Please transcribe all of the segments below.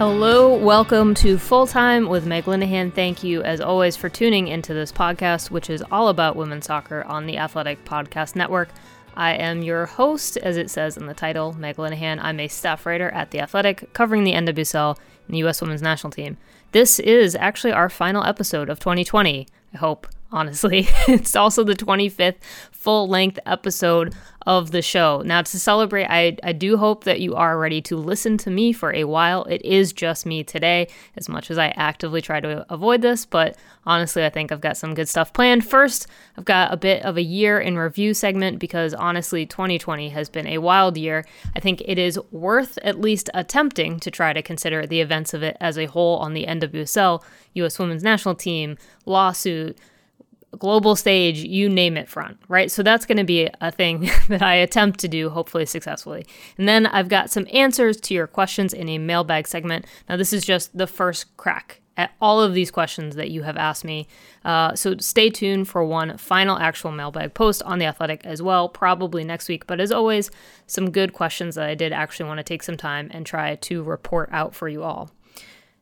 Hello, welcome to Full Time with Meg Linehan. Thank you, as always, for tuning into this podcast, which is all about women's soccer on the Athletic Podcast Network. I am your host, as it says in the title, Meg Linehan. I'm a staff writer at The Athletic, covering the NWSL and the U.S. women's national team. This is actually our final episode of 2020, I hope honestly. it's also the 25th full length episode of the show. Now, to celebrate, I, I do hope that you are ready to listen to me for a while. It is just me today, as much as I actively try to avoid this, but honestly, I think I've got some good stuff planned. First, I've got a bit of a year in review segment because honestly, 2020 has been a wild year. I think it is worth at least attempting to try to consider the events of it as a whole on the NWSL, U.S. women's national team, lawsuit, global stage, you name it front, right? So that's going to be a thing that I attempt to do, hopefully successfully. And then I've got some answers to your questions in a mailbag segment. Now, this is just the first crack at all of these questions that you have asked me. Uh, so stay tuned for one final actual mailbag post on The Athletic as well, probably next week. But as always, some good questions that I did actually want to take some time and try to report out for you all.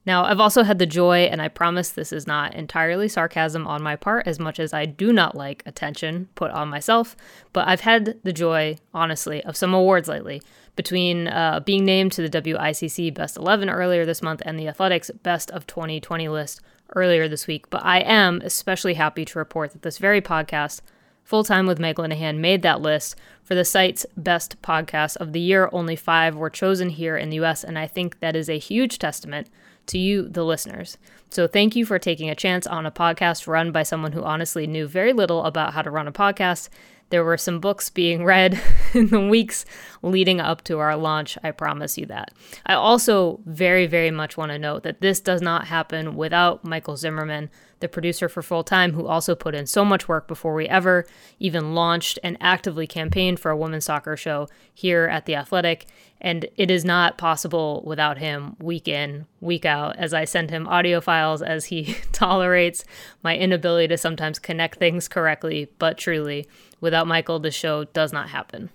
Now, I've also had the joy, and I promise this is not entirely sarcasm on my part, as much as I do not like attention put on myself, but I've had the joy, honestly, of some awards lately. Between uh, being named to the WICC Best 11 earlier this month and the Athletics Best of 2020 list earlier this week, but I am especially happy to report that this very podcast, Full Time with Meg Linehan, made that list for the site's best podcast of the year. Only five were chosen here in the US, and I think that is a huge testament to you, the listeners. So thank you for taking a chance on a podcast run by someone who honestly knew very little about how to run a podcast. There were some books being read in the weeks leading up to our launch, I promise you that. I also very, very much want to note that this does not happen without Michael Zimmerman, the producer for Full Time, who also put in so much work before we ever even launched and actively campaigned for a women's soccer show here at The Athletic. And it is not possible without him week in, week out, as I send him audio files as he tolerates my inability to sometimes connect things correctly. But truly, without Michael, the show does not happen.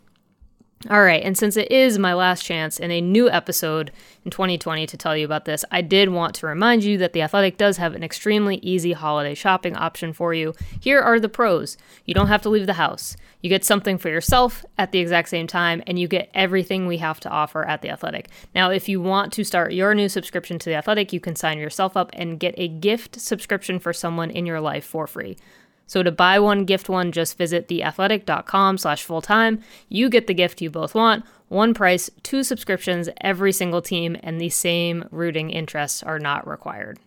All right, and since it is my last chance in a new episode in 2020 to tell you about this, I did want to remind you that The Athletic does have an extremely easy holiday shopping option for you. Here are the pros you don't have to leave the house, you get something for yourself at the exact same time, and you get everything we have to offer at The Athletic. Now, if you want to start your new subscription to The Athletic, you can sign yourself up and get a gift subscription for someone in your life for free. So to buy one, gift one, just visit theathletic.com slash full-time. You get the gift you both want, one price, two subscriptions, every single team, and the same rooting interests are not required.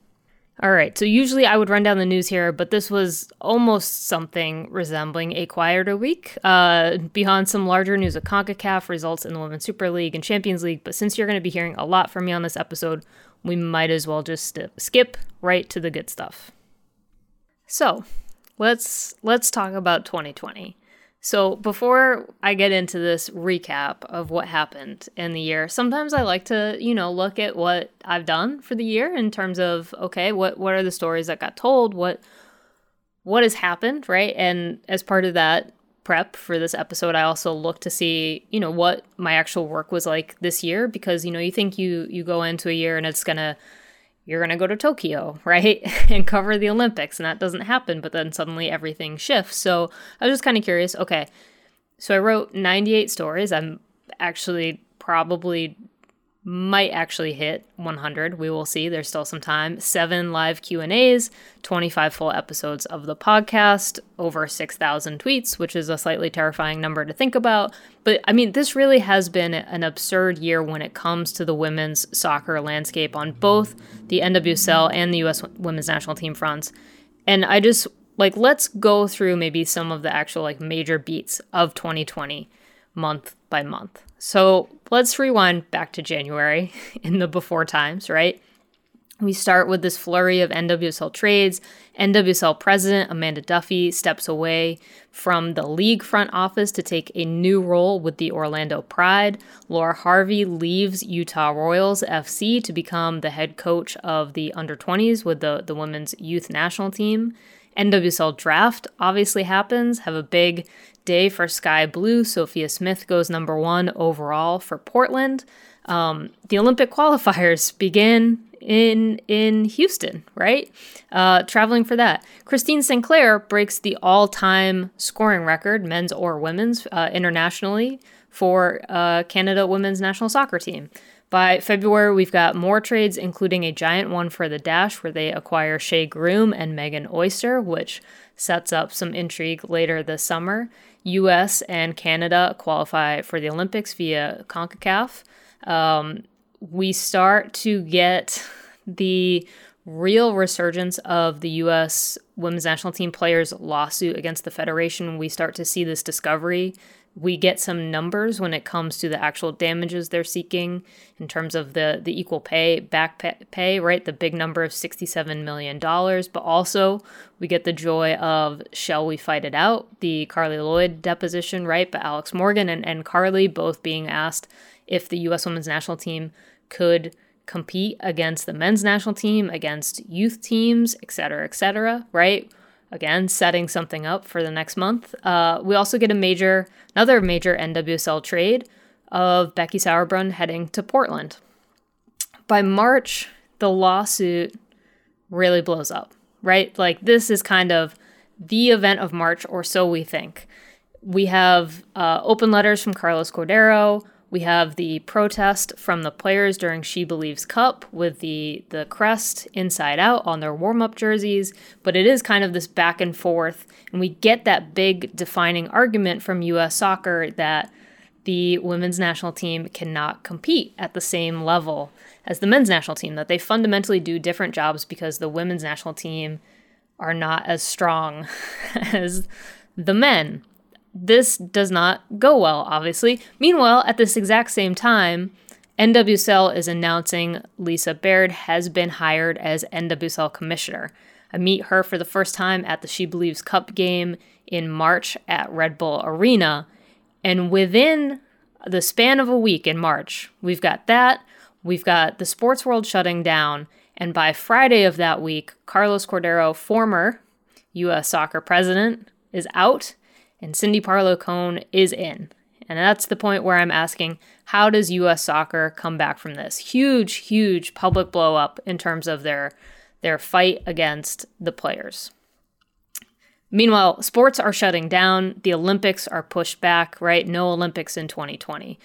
All right, so usually I would run down the news here, but this was almost something resembling a quieter week. Uh, beyond some larger news of CONCACAF results in the Women's Super League and Champions League, but since you're going to be hearing a lot from me on this episode, we might as well just skip right to the good stuff. So, let's let's talk about 2020. So, before I get into this recap of what happened in the year, sometimes I like to, you know, look at what I've done for the year in terms of okay, what what are the stories that got told? What what has happened, right? And as part of that prep for this episode, I also look to see, you know, what my actual work was like this year because, you know, you think you you go into a year and it's going to you're going to go to Tokyo, right? and cover the Olympics. And that doesn't happen. But then suddenly everything shifts. So I was just kind of curious. Okay. So I wrote 98 stories. I'm actually probably might actually hit 100 we will see. There's still some time. Seven live q&a's 25 full episodes of the podcast over 6000 tweets which is a slightly terrifying number to think about. But i mean this really has been an absurd year when it comes to the women's soccer landscape on both the nwsl and the us women's national team fronts. And i just like let's go through maybe some of the actual like major beats of 2020 month by month so let's rewind back to January in the before times, right? We start with this flurry of NWSL trades. NWSL president Amanda Duffy steps away from the league front office to take a new role with the Orlando Pride. Laura Harvey leaves Utah Royals FC to become the head coach of the under 20s with the, the women's youth national team. NWSL draft obviously happens, have a big day for Sky Blue. Sophia Smith goes number one overall for Portland. Um, the Olympic qualifiers begin in in Houston, right? Uh, traveling for that. Christine Sinclair breaks the all-time scoring record, men's or women's, uh, internationally for uh, Canada women's national soccer team. By February, we've got more trades, including a giant one for the Dash, where they acquire Shea Groom and Megan Oyster, which sets up some intrigue later this summer. US and Canada qualify for the Olympics via CONCACAF. Um, we start to get the real resurgence of the US women's national team players' lawsuit against the Federation. We start to see this discovery we get some numbers when it comes to the actual damages they're seeking in terms of the the equal pay back pay, right? The big number of 67 million dollars but also we get the joy of shall we fight it out? The carli lloyd deposition right? But alex morgan and, and carli both being asked if the us women's national team could compete against the men's national team against youth teams et cetera et cetera right again setting something up for the next month. Uh, we also get a major, another major NWSL trade of Becky Sauerbrunn heading to Portland. By March, the lawsuit really blows up, right? Like this is kind of the event of March, or so we think. We have uh, open letters from Carlos Cordeiro we have the protest from the players during She Believes Cup with the, the crest inside out on their warm up jerseys, but it is kind of this back and forth. And we get that big defining argument from US soccer that the women's national team cannot compete at the same level as the men's national team, that they fundamentally do different jobs because the women's national team are not as strong as the men this does not go well, obviously. Meanwhile, at this exact same time, NWSL is announcing Lisa Baird has been hired as NWSL commissioner. I meet her for the first time at the She Believes Cup game in March at Red Bull Arena. And within the span of a week in March, we've got that, we've got the sports world shutting down, and by Friday of that week, Carlos Cordeiro, former US soccer president, is out and Cindy Parlow Cone is in. And that's the point where I'm asking how does US soccer come back from this? Huge, huge public blow up in terms of their their fight against the players. Meanwhile, sports are shutting down, the Olympics are pushed back, right? No Olympics in 2020.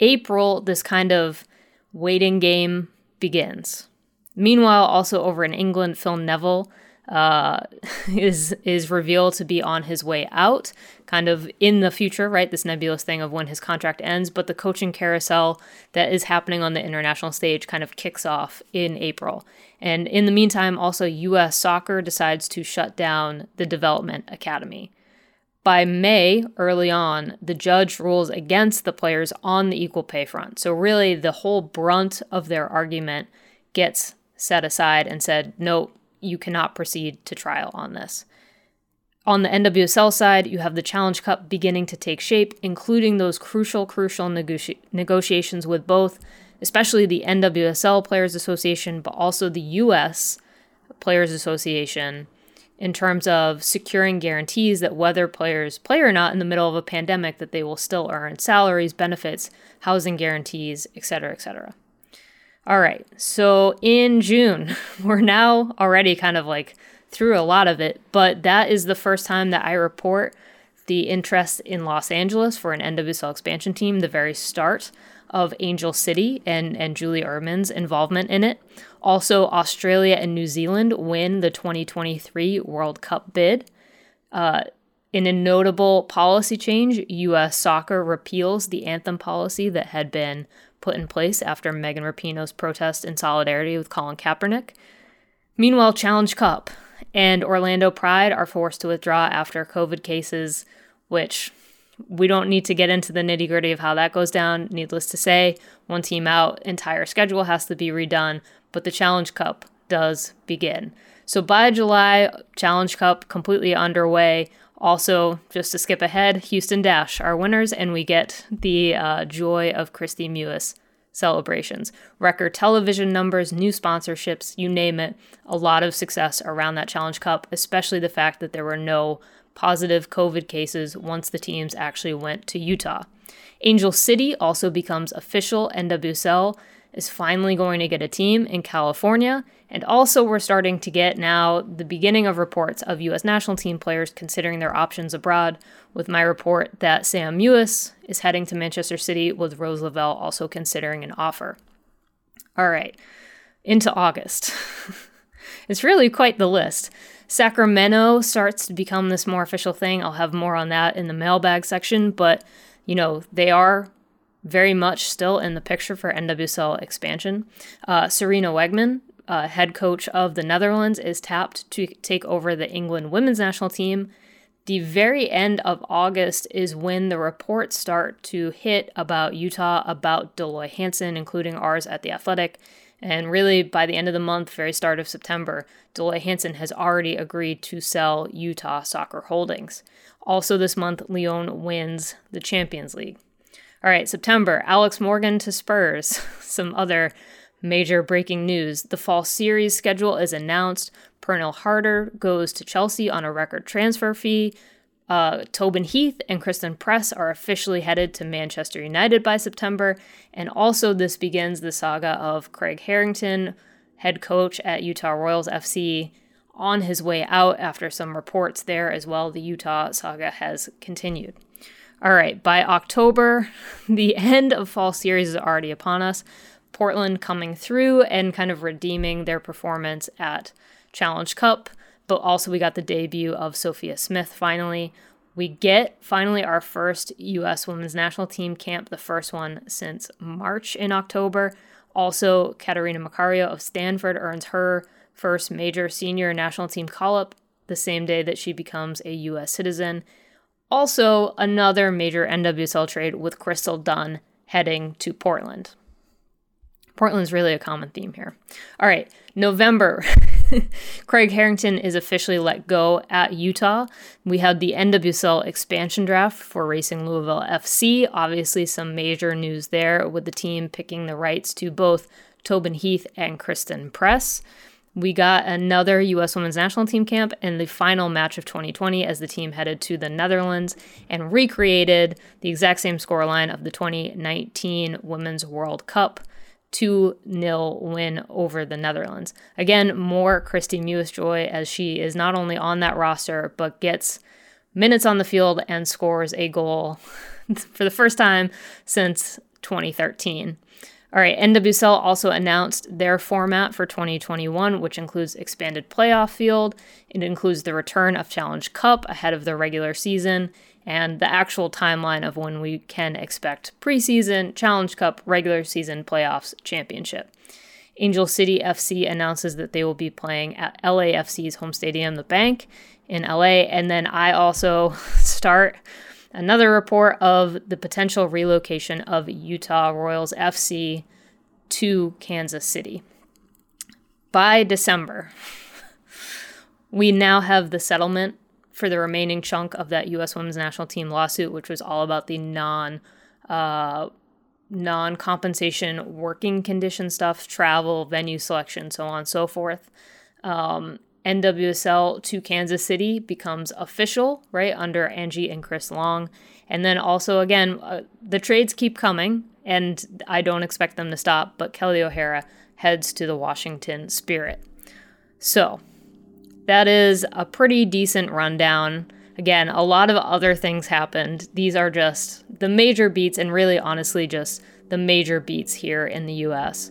April, this kind of waiting game begins. Meanwhile, also over in England, Phil Neville uh, is is revealed to be on his way out, kind of in the future, right? This nebulous thing of when his contract ends, but the coaching carousel that is happening on the international stage kind of kicks off in April. And in the meantime, also U.S. Soccer decides to shut down the Development Academy. By May, early on, the judge rules against the players on the equal pay front. So, really, the whole brunt of their argument gets set aside and said, no, you cannot proceed to trial on this. On the NWSL side, you have the Challenge Cup beginning to take shape, including those crucial, crucial negoti- negotiations with both, especially the NWSL Players Association, but also the US Players Association, in terms of securing guarantees that whether players play or not in the middle of a pandemic, that they will still earn salaries, benefits, housing guarantees, etc., etc. All right, so in June, we're now already kind of like through a lot of it, but that is the first time that I report the interest in Los Angeles for an NWSL expansion team, the very start of Angel City and, and Julie Uhrman's involvement in it. Also, Australia and New Zealand win the 2023 World Cup bid. Uh, in a notable policy change, U.S. soccer repeals the anthem policy that had been put in place after Megan Rapinoe's protest in solidarity with Colin Kaepernick. Meanwhile, Challenge Cup and Orlando Pride are forced to withdraw after COVID cases, which we don't need to get into the nitty gritty of how that goes down. Needless to say, one team out, entire schedule has to be redone, but the Challenge Cup does begin. So by July, Challenge Cup completely underway. Also, just to skip ahead, Houston Dash are winners, and we get the uh, joy of Kristie Mewis celebrations. Record television numbers, new sponsorships, you name it. A lot of success around that Challenge Cup, especially the fact that there were no positive COVID cases once the teams actually went to Utah. Angel City also becomes official NWSL, is finally going to get a team in California, and also we're starting to get now the beginning of reports of U.S. national team players considering their options abroad, with my report that Sam Mewis is heading to Manchester City, with Rose Lavelle also considering an offer. All right, into August. it's really quite the list. Sacramento starts to become this more official thing. I'll have more on that in the mailbag section, but you know, they are very much still in the picture for NWSL expansion. Uh, Sarina Wiegman, uh, head coach of the Netherlands, is tapped to take over the England women's national team. The very end of August is when the reports start to hit about Utah, about Dell Hansen, including ours at The Athletic. And really, by the end of the month, very start of September, Dell Hansen has already agreed to sell Utah Soccer Holdings. Also, this month, Lyon wins the Champions League. All right, September, Alex Morgan to Spurs. Some other major breaking news. The fall series schedule is announced. Pernille Harder goes to Chelsea on a record transfer fee. Uh, Tobin Heath and Christen Press are officially headed to Manchester United by September. And also, this begins the saga of Craig Harrington, head coach at Utah Royals FC, on his way out after some reports there as well. The Utah saga has continued. All right, by October, the end of fall series is already upon us. Portland coming through and kind of redeeming their performance at Challenge Cup, but also we got the debut of Sophia Smith finally. We get finally our first U.S. women's national team camp, the first one since March in October. Also, Catarina Macario of Stanford earns her first major senior national team call up the same day that she becomes a U.S. citizen. Also, another major NWSL trade with Crystal Dunn heading to Portland. Portland's really a common theme here. All right, November. Craig Harrington is officially let go at Utah. We had the NWSL expansion draft for Racing Louisville FC. Obviously, some major news there with the team picking the rights to both Tobin Heath and Christen Press. We got another U.S. women's national team camp in the final match of 2020 as the team headed to the Netherlands and recreated the exact same scoreline of the 2019 Women's World Cup. 2 0 win over the Netherlands. Again, more Kristie Mewis joy as she is not only on that roster, but gets minutes on the field and scores a goal for the first time since 2013. All right, NWSL also announced their format for 2021, which includes expanded playoff field. It includes the return of Challenge Cup ahead of the regular season and the actual timeline of when we can expect preseason, Challenge Cup, regular season playoffs, championship. Angel City FC announces that they will be playing at LAFC's home stadium, The Bank, in LA. And then I also start another report of the potential relocation of Utah Royals FC to Kansas City. By December, we now have the settlement for the remaining chunk of that U.S. Women's National Team lawsuit, which was all about the non uh, non compensation working condition stuff, travel, venue selection, so on and so forth. Um, NWSL to Kansas City becomes official, right, under Angie and Chris Long. And then also, again, uh, the trades keep coming, and I don't expect them to stop, but Kelly O'Hara heads to the Washington Spirit. So, that is a pretty decent rundown. Again, a lot of other things happened. These are just the major beats, and really, honestly, just the major beats here in the US.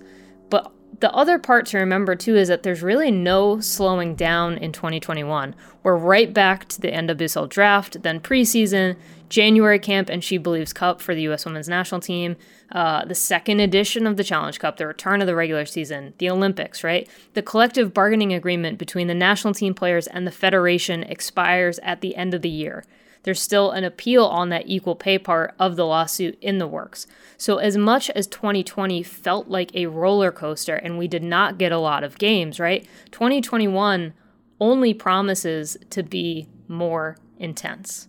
The other part to remember too is that there's really no slowing down in 2021. We're right back to the NWSL draft, then preseason, January camp, and She Believes Cup for the U.S. Women's National Team, uh, the second edition of the Challenge Cup, the return of the regular season, the Olympics, right? The collective bargaining agreement between the national team players and the Federation expires at the end of the year there's still an appeal on that equal pay part of the lawsuit in the works. So, as much as 2020 felt like a roller coaster and we did not get a lot of games, right? 2021 only promises to be more intense.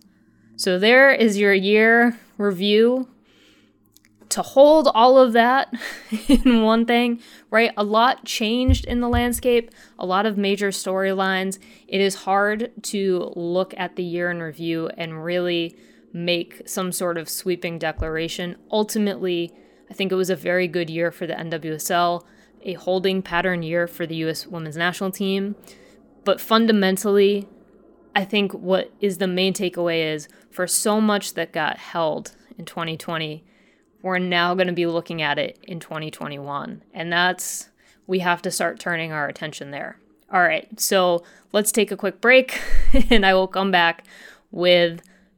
So, there is your year review to hold all of that in one thing, right? A lot changed in the landscape, a lot of major storylines. It is hard to look at the year in review and really make some sort of sweeping declaration. Ultimately, I think it was a very good year for the NWSL, a holding pattern year for the US women's national team. But fundamentally, I think what is the main takeaway is for so much that got held in 2020 we're now going to be looking at it in 2021. And that's, we have to start turning our attention there. All right, so let's take a quick break and I will come back with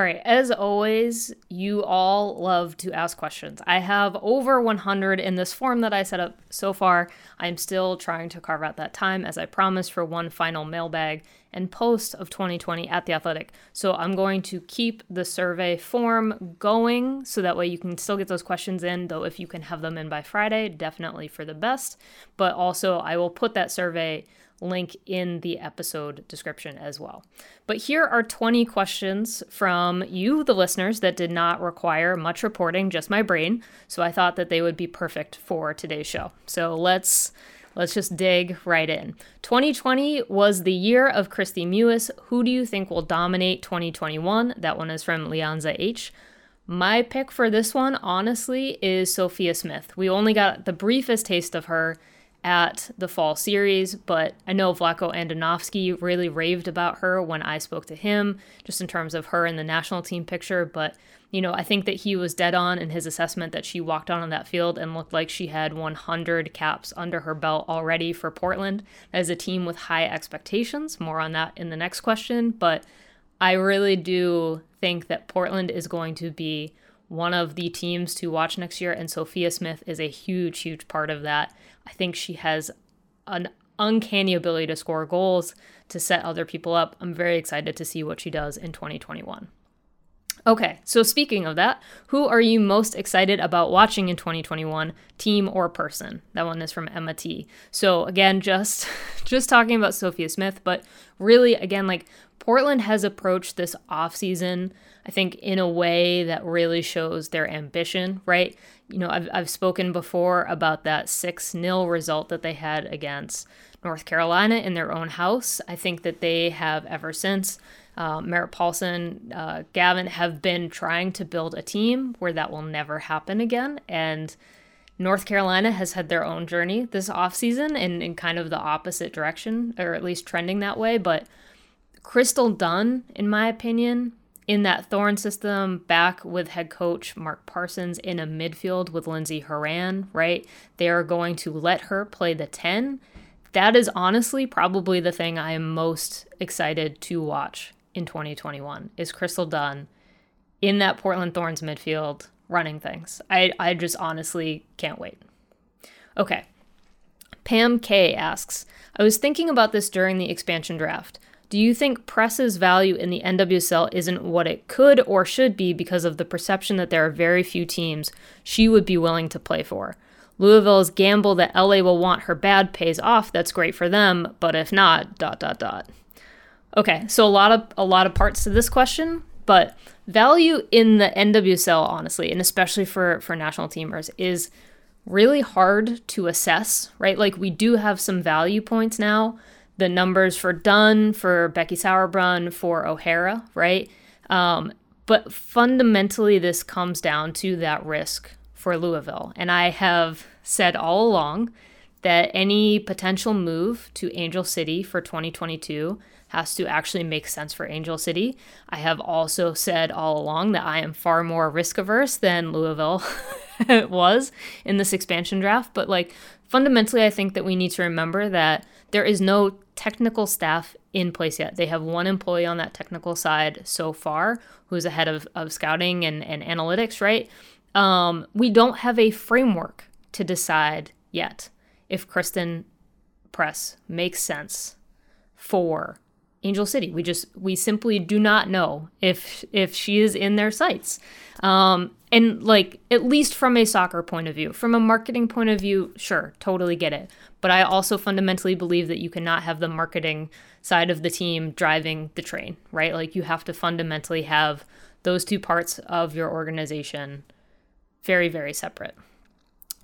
All right, as always, you all love to ask questions. I have over 100 in this form that I set up so far. I'm still trying to carve out that time, as I promised, for one final mailbag and post of 2020 at The Athletic. So I'm going to keep the survey form going so that way you can still get those questions in, though, if you can have them in by Friday, definitely for the best. But also, I will put that survey link in the episode description as well. But here are 20 questions from you, the listeners, that did not require much reporting, just my brain. So I thought that they would be perfect for today's show. So let's let's just dig right in. 2020 was the year of Kristie Mewis. Who do you think will dominate 2021? That one is from Leonza H. My pick for this one, honestly, is Sophia Smith. We only got the briefest taste of her at the fall series, but I know Vlatko Andonovski really raved about her when I spoke to him, just in terms of her in the national team picture. But, you know, I think that he was dead on in his assessment that she walked on on that field and looked like she had 100 caps under her belt already for Portland as a team with high expectations. More on that in the next question. But I really do think that Portland is going to be one of the teams to watch next year, and Sophia Smith is a huge, huge part of that. I think she has an uncanny ability to score goals, to set other people up. I'm very excited to see what she does in 2021. Okay, so speaking of that, who are you most excited about watching in 2021, team or person? That one is from Emma T. So again, just just talking about Sophia Smith, but really again like Portland has approached this offseason, I think, in a way that really shows their ambition, right? You know, I've, I've spoken before about that 6 0 result that they had against North Carolina in their own house. I think that they have ever since. Uh, Merritt Paulson, uh, Gavin have been trying to build a team where that will never happen again. And North Carolina has had their own journey this offseason and in kind of the opposite direction, or at least trending that way. But Crystal Dunn, in my opinion, in that Thorn system, back with head coach Mark Parsons in a midfield with Lindsey Horan, right? They are going to let her play the 10. That is honestly probably the thing I am most excited to watch in 2021 is Crystal Dunn in that Portland Thorns midfield running things. I, I just honestly can't wait. Okay. Pam K asks I was thinking about this during the expansion draft. Do you think press's value in the NWSL isn't what it could or should be because of the perception that there are very few teams she would be willing to play for? Louisville's gamble that LA will want her bad pays off. That's great for them, but if not, dot dot dot. Okay, so a lot of a lot of parts to this question, but value in the NWSL honestly, and especially for for national teamers is really hard to assess, right? Like we do have some value points now the numbers for Dunn, for Becky Sauerbrunn, for O'Hara, right? Um, but fundamentally, this comes down to that risk for Louisville. And I have said all along that any potential move to Angel City for 2022 has to actually make sense for Angel City. I have also said all along that I am far more risk averse than Louisville was in this expansion draft. But like fundamentally, I think that we need to remember that there is no technical staff in place yet. They have one employee on that technical side so far who's ahead of, of scouting and, and analytics, right? Um, we don't have a framework to decide yet if Christen Press makes sense for Angel City. We just we simply do not know if if she is in their sights. Um, and like at least from a soccer point of view, from a marketing point of view, sure, totally get it. But I also fundamentally believe that you cannot have the marketing side of the team driving the train, right? Like you have to fundamentally have those two parts of your organization very very separate.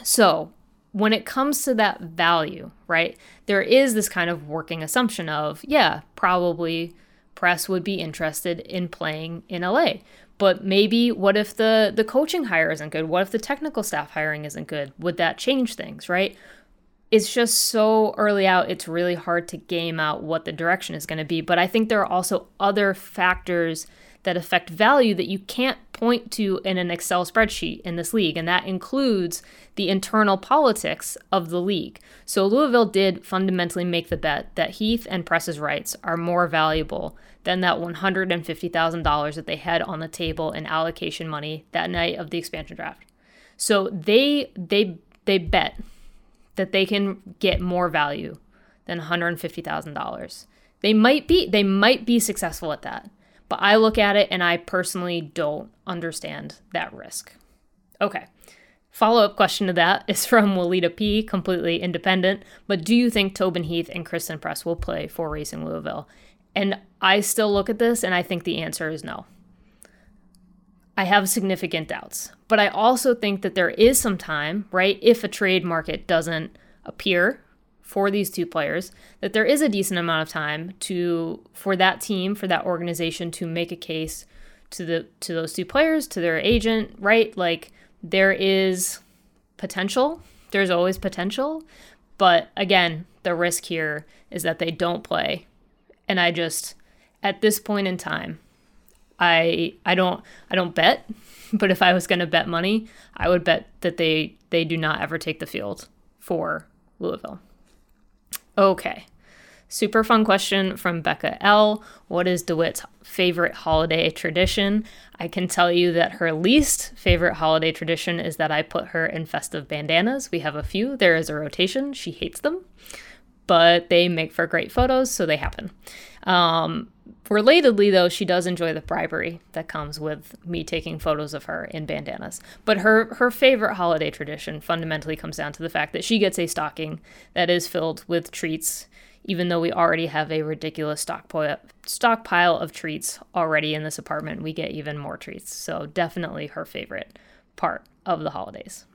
So, when it comes to that value, right, there is this kind of working assumption of, yeah, probably press would be interested in playing in LA. But maybe what if the the coaching hire isn't good? What if the technical staff hiring isn't good? Would that change things, right? It's just so early out, it's really hard to game out what the direction is going to be. But I think there are also other factors that affect value that you can't point to in an Excel spreadsheet in this league, and that includes the internal politics of the league. So Louisville did fundamentally make the bet that Heath and Press's rights are more valuable than that $150,000 that they had on the table in allocation money that night of the expansion draft. So they they they bet that they can get more value than $150,000. They might be they might be successful at that. But I look at it and I personally don't understand that risk. Okay. Follow up question to that is from Walida P, completely independent. But do you think Tobin Heath and Christen Press will play for Racing Louisville? And I still look at this and I think the answer is no. I have significant doubts. But I also think that there is some time, right? If a trade market doesn't appear for these two players that there is a decent amount of time to for that team for that organization to make a case to the to those two players to their agent right? Like there is potential. There's always potential. But again the risk here is that they don't play. And i just at this point in time i i don't i don't bet. But if i was going to bet money i would bet that they they do not ever take the field for louisville Okay. Super fun question from Becca L. What is DeWitt's favorite holiday tradition? I can tell you that her least favorite holiday tradition is that I put her in festive bandanas. We have a few. There is a rotation. She hates them, but they make for great photos, so they happen. Um, Relatedly, though, she does enjoy the bribery that comes with me taking photos of her in bandanas. But her, her favorite holiday tradition fundamentally comes down to the fact that she gets a stocking that is filled with treats even though we already have a ridiculous stockpile stockpile of treats already in this apartment, we get even more treats. So definitely her favorite part of the holidays.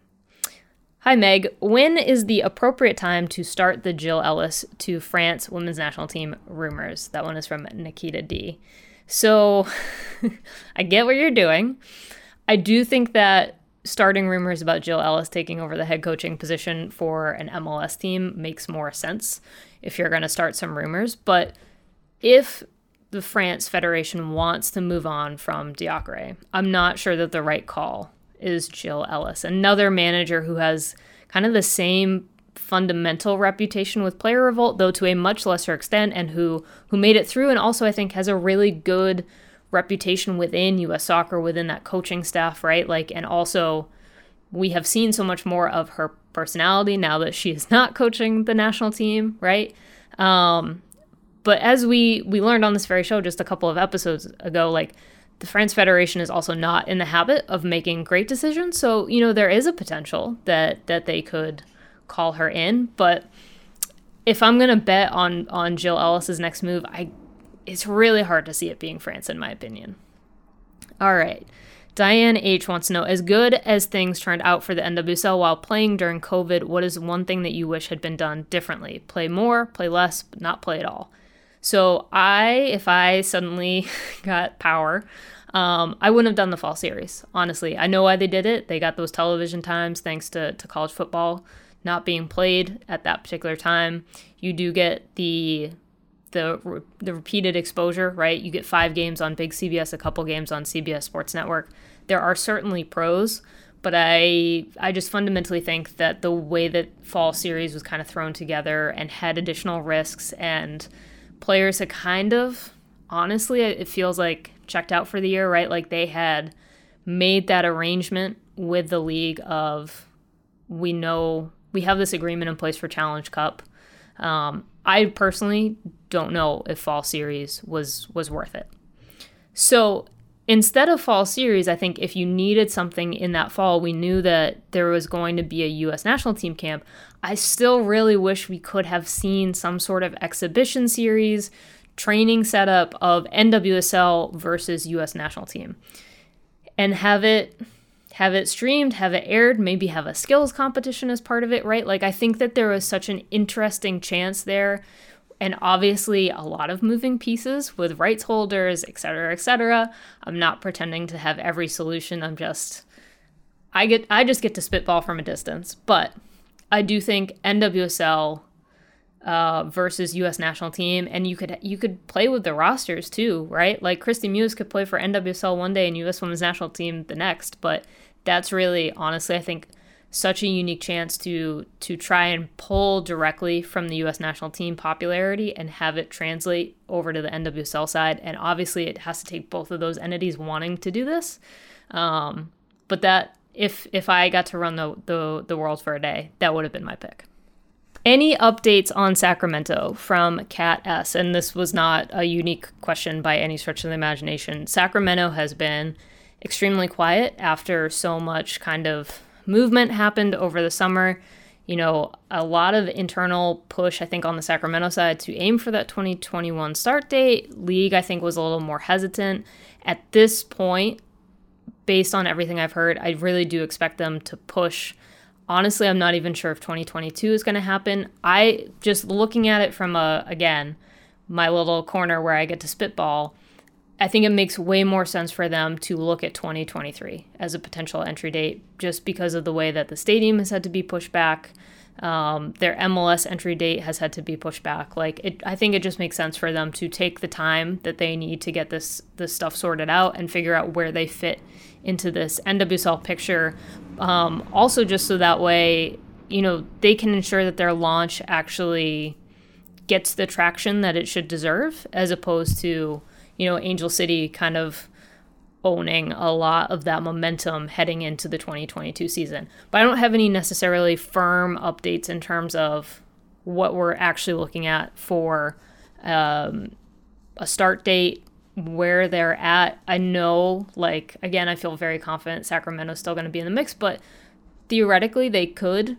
Hi Meg, when is the appropriate time to start the Jill Ellis to France women's national team rumors? That one is from Nikita D. So I get what you're doing. I do think that starting rumors about Jill Ellis taking over the head coaching position for an MLS team makes more sense if you're going to start some rumors. But if the France Federation wants to move on from Diacre, I'm not sure that the right call is Jill Ellis, another manager who has kind of the same fundamental reputation with player revolt though to a much lesser extent and who who made it through and also I think has a really good reputation within US soccer within that coaching staff right like and also we have seen so much more of her personality now that she is not coaching the national team, right? Um, but as we we learned on this very show just a couple of episodes ago, like the France Federation is also not in the habit of making great decisions. So you know there is a potential that that they could call her in, but if I'm gonna bet on on Jill Ellis's next move, I it's really hard to see it being France in my opinion. All right. Diane H wants to know As good as things turned out for the NWSL while playing during COVID, what is one thing that you wish had been done differently? Play more, play less, not play at all. So, I, if I suddenly got power, um, I wouldn't have done the fall series, honestly. I know why they did it. They got those television times thanks to, to college football not being played at that particular time. You do get the the the repeated exposure, right? You get five games on big CBS, a couple games on CBS Sports Network. There are certainly pros, but I I just fundamentally think that the way that fall series was kind of thrown together and had additional risks and players had kind of honestly it feels like checked out for the year, right? Like they had made that arrangement with the league of we know we have this agreement in place for Challenge Cup. Um, I personally don't know if fall series was was worth it. So instead of fall series, I think if you needed something in that fall, we knew that there was going to be a U.S. national team camp. I still really wish we could have seen some sort of exhibition series, training setup of NWSL versus U.S. national team, and have it have it streamed, have it aired, maybe have a skills competition as part of it, right? Like I think that there was such an interesting chance there and obviously a lot of moving pieces with rights holders, et cetera, et cetera. I'm not pretending to have every solution. I'm just I get I just get to spitball from a distance. But I do think NWSL uh, versus U.S. national team, and you could you could play with the rosters too, right? Like Kristie Mewis could play for NWSL one day and U.S. women's national team the next. But that's really honestly, I think such a unique chance to to try and pull directly from the U.S. national team popularity and have it translate over to the NWSL side. And obviously, it has to take both of those entities wanting to do this. Um, but that if if I got to run the, the the world for a day, that would have been my pick. Any updates on Sacramento from Cat S? And this was not a unique question by any stretch of the imagination. Sacramento has been extremely quiet after so much kind of movement happened over the summer. You know, a lot of internal push, I think, on the Sacramento side to aim for that 2021 start date. League, I think, was a little more hesitant. At this point, based on everything I've heard, I really do expect them to push. Honestly, I'm not even sure if 2022 is going to happen. I just looking at it from a, again, my little corner where I get to spitball. I think it makes way more sense for them to look at 2023 as a potential entry date just because of the way that the stadium has had to be pushed back. Um, their MLS entry date has had to be pushed back. Like it, I think it just makes sense for them to take the time that they need to get this this stuff sorted out and figure out where they fit into this NWSL picture. Um, also, just so that way, you know, they can ensure that their launch actually gets the traction that it should deserve, as opposed to you know, Angel City kind of owning a lot of that momentum heading into the 2022 season. But I don't have any necessarily firm updates in terms of what we're actually looking at for um, a start date, where they're at. I know, like, again, I feel very confident Sacramento's still going to be in the mix, but theoretically, they could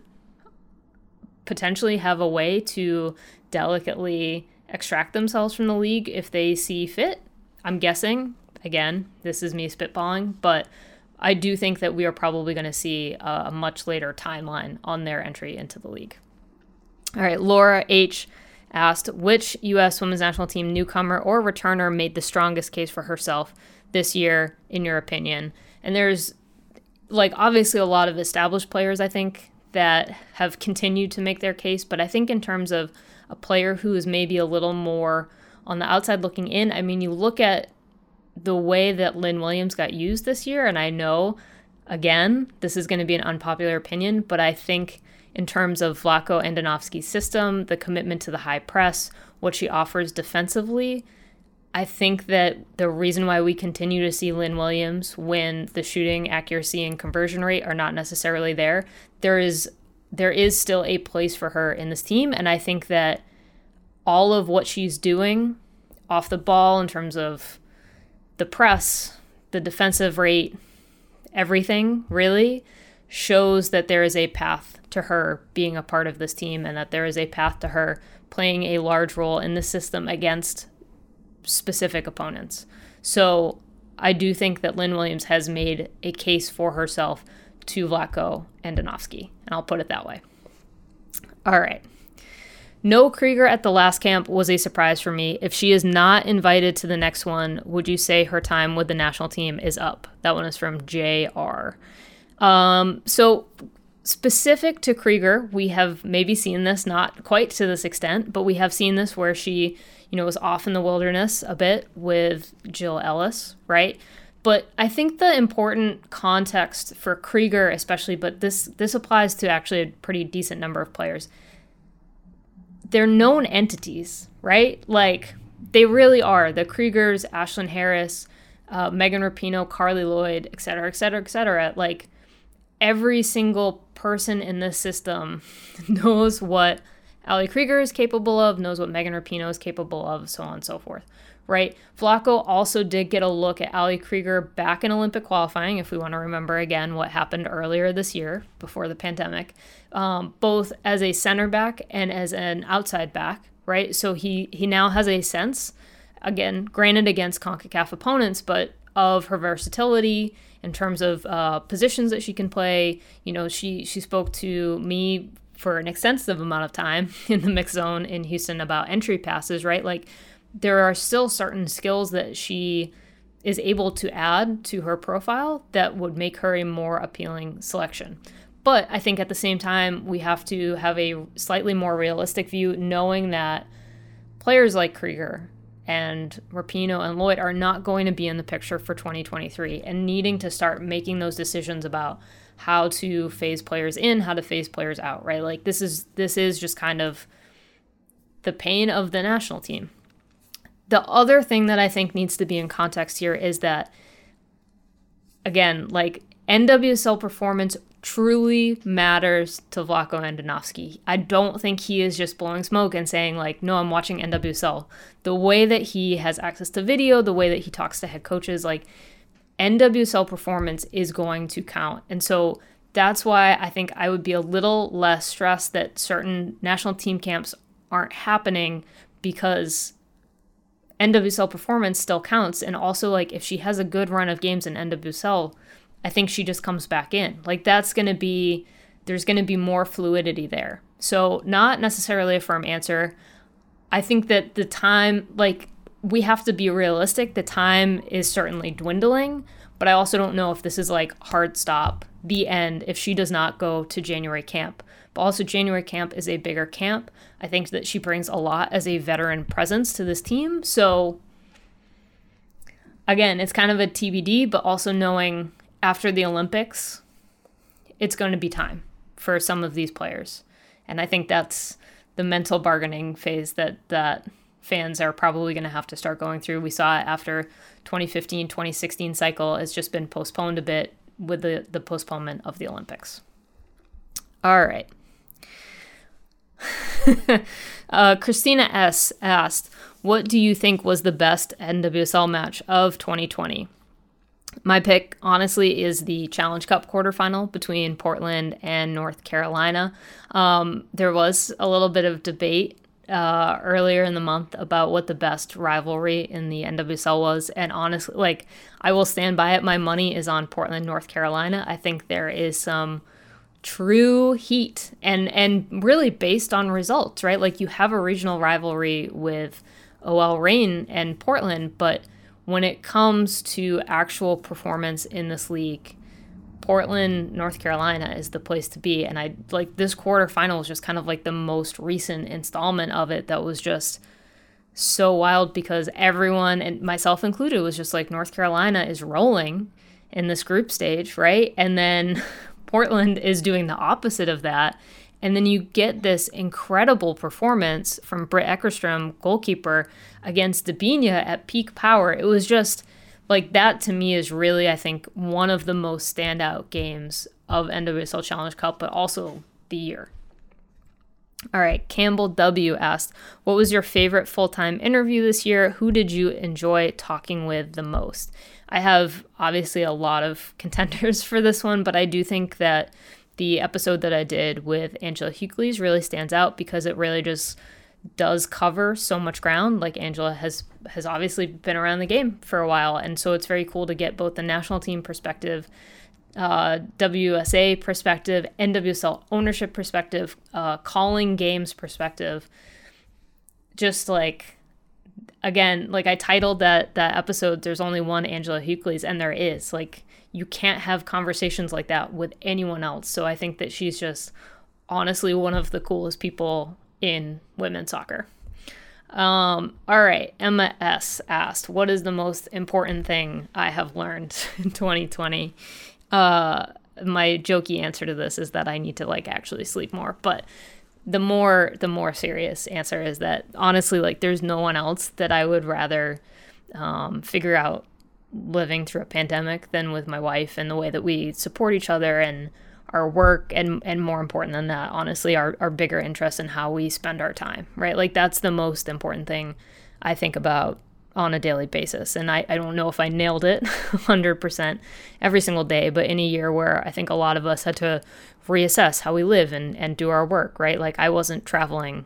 potentially have a way to delicately extract themselves from the league if they see fit. I'm guessing. Again, this is me spitballing, but I do think that we are probably going to see a, much later timeline on their entry into the league. All right, Laura H asked which U.S. women's national team newcomer or returner made the strongest case for herself this year, in your opinion? And there's like obviously a lot of established players, I think, that have continued to make their case. But I think in terms of a player who is maybe a little more on the outside looking in, I mean, you look at the way that Lynn Williams got used this year, and I know, again, this is going to be an unpopular opinion, but I think in terms of Vlatko Andonovski's system, the commitment to the high press, what she offers defensively, I think that the reason why we continue to see Lynn Williams when the shooting accuracy and conversion rate are not necessarily there, there is there is still a place for her in this team and I think that all of what she's doing off the ball in terms of the press, the defensive rate, everything really shows that there is a path to her being a part of this team and that there is a path to her playing a large role in the system against specific opponents. So I do think that Lynn Williams has made a case for herself to Vlatko Andonovski, and I'll put it that way. All right. No Krieger at the last camp was a surprise for me. If she is not invited to the next one, would you say her time with the national team is up? That one is from JR. Um, so, specific to Krieger, we have maybe seen this, not quite to this extent, but we have seen this where she you know, was off in the wilderness a bit with Jill Ellis, right? But I think the important context for Krieger, especially, but this this applies to actually a pretty decent number of players. They're known entities, right? Like they really are. The Kriegers, Ashlyn Harris, uh, Megan Rapinoe, Carli Lloyd, et cetera, et cetera, et cetera. Like every single person in this system knows what Ali Krieger is capable of, knows what Megan Rapinoe is capable of, so on and so forth. Right? Vlatko also did get a look at Ali Krieger back in Olympic qualifying, if we want to remember again what happened earlier this year before the pandemic, um, both as a center back and as an outside back. Right? So he he now has a sense, again, granted against CONCACAF opponents, but of her versatility in terms of uh, positions that she can play. You know, she she spoke to me for an extensive amount of time in the mix zone in Houston about entry passes, right? Like there are still certain skills that she is able to add to her profile that would make her a more appealing selection. But I think at the same time, we have to have a slightly more realistic view, knowing that players like Krieger and Rapinoe and Lloyd are not going to be in the picture for 2023 and needing to start making those decisions about how to phase players in, how to phase players out, right? Like this is this is just kind of the pain of the national team. The other thing that I think needs to be in context here is that again, like NWSL performance truly matters to Vlatko Andonovski. I don't think he is just blowing smoke and saying like, "No, I'm watching NWSL." The way that he has access to video, the way that he talks to head coaches, like NWSL performance is going to count. And so that's why I think I would be a little less stressed that certain national team camps aren't happening because NWSL performance still counts. And also, like, if she has a good run of games in NWSL, I think she just comes back in. Like, that's going to be, there's going to be more fluidity there. So, not necessarily a firm answer. I think that the time, like, we have to be realistic. The time is certainly dwindling, but I also don't know if this is like hard stop, the end, if she does not go to January camp. But also, January camp is a bigger camp. I think that she brings a lot as a veteran presence to this team. So, again, it's kind of a TBD, but also knowing after the Olympics, it's going to be time for some of these players. And I think that's the mental bargaining phase that that fans are probably going to have to start going through. We saw it after 2015 2016 cycle has just been postponed a bit with the, the postponement of the Olympics. All right. uh, Christina S. asked, What do you think was the best NWSL match of 2020? My pick, honestly, is the Challenge Cup quarterfinal between Portland and North Carolina. Um, there was a little bit of debate uh, earlier in the month about what the best rivalry in the NWSL was, and honestly, like I will stand by it. My money is on Portland, North Carolina. I think there is some true heat and and really based on results, right? Like you have a regional rivalry with OL Reign and Portland, but when it comes to actual performance in this league, Portland, North Carolina is the place to be. And I like this quarterfinal is just kind of like the most recent installment of it that was just so wild because everyone, and myself included, was just like North Carolina is rolling in this group stage, right? And then Portland is doing the opposite of that. And then you get this incredible performance from Britt Eckerstrom, goalkeeper, against Debinha at peak power. It was just like that to me is really, I think, one of the most standout games of NWSL Challenge Cup, but also the year. All right, Campbell W asked, What was your favorite full time interview this year? Who did you enjoy talking with the most? I have obviously a lot of contenders for this one, but I do think that the episode that I did with Angela Hucles really stands out because it really just does cover so much ground. Like Angela has has obviously been around the game for a while, and so it's very cool to get both the national team perspective, uh, WSA perspective, NWSL ownership perspective, uh, calling games perspective. Just like again, like I titled that that episode, "There's only one Angela Hucles," and there is. Like you can't have conversations like that with anyone else. So I think that she's just honestly one of the coolest people in women's soccer. Um, all right, Emma S asked, "What is the most important thing I have learned in 2020?" Uh, my jokey answer to this is that I need to like actually sleep more, but the more the more serious answer is that honestly, like, there's no one else that I would rather um, figure out living through a pandemic than with my wife and the way that we support each other and our work and and more important than that honestly our, our bigger interest in how we spend our time right? Like that's the most important thing i think about on a daily basis. And i, I don't know if i nailed it 100% every single day but in a year where i think a lot of us had to reassess how we live and, and do our work right? Like i wasn't traveling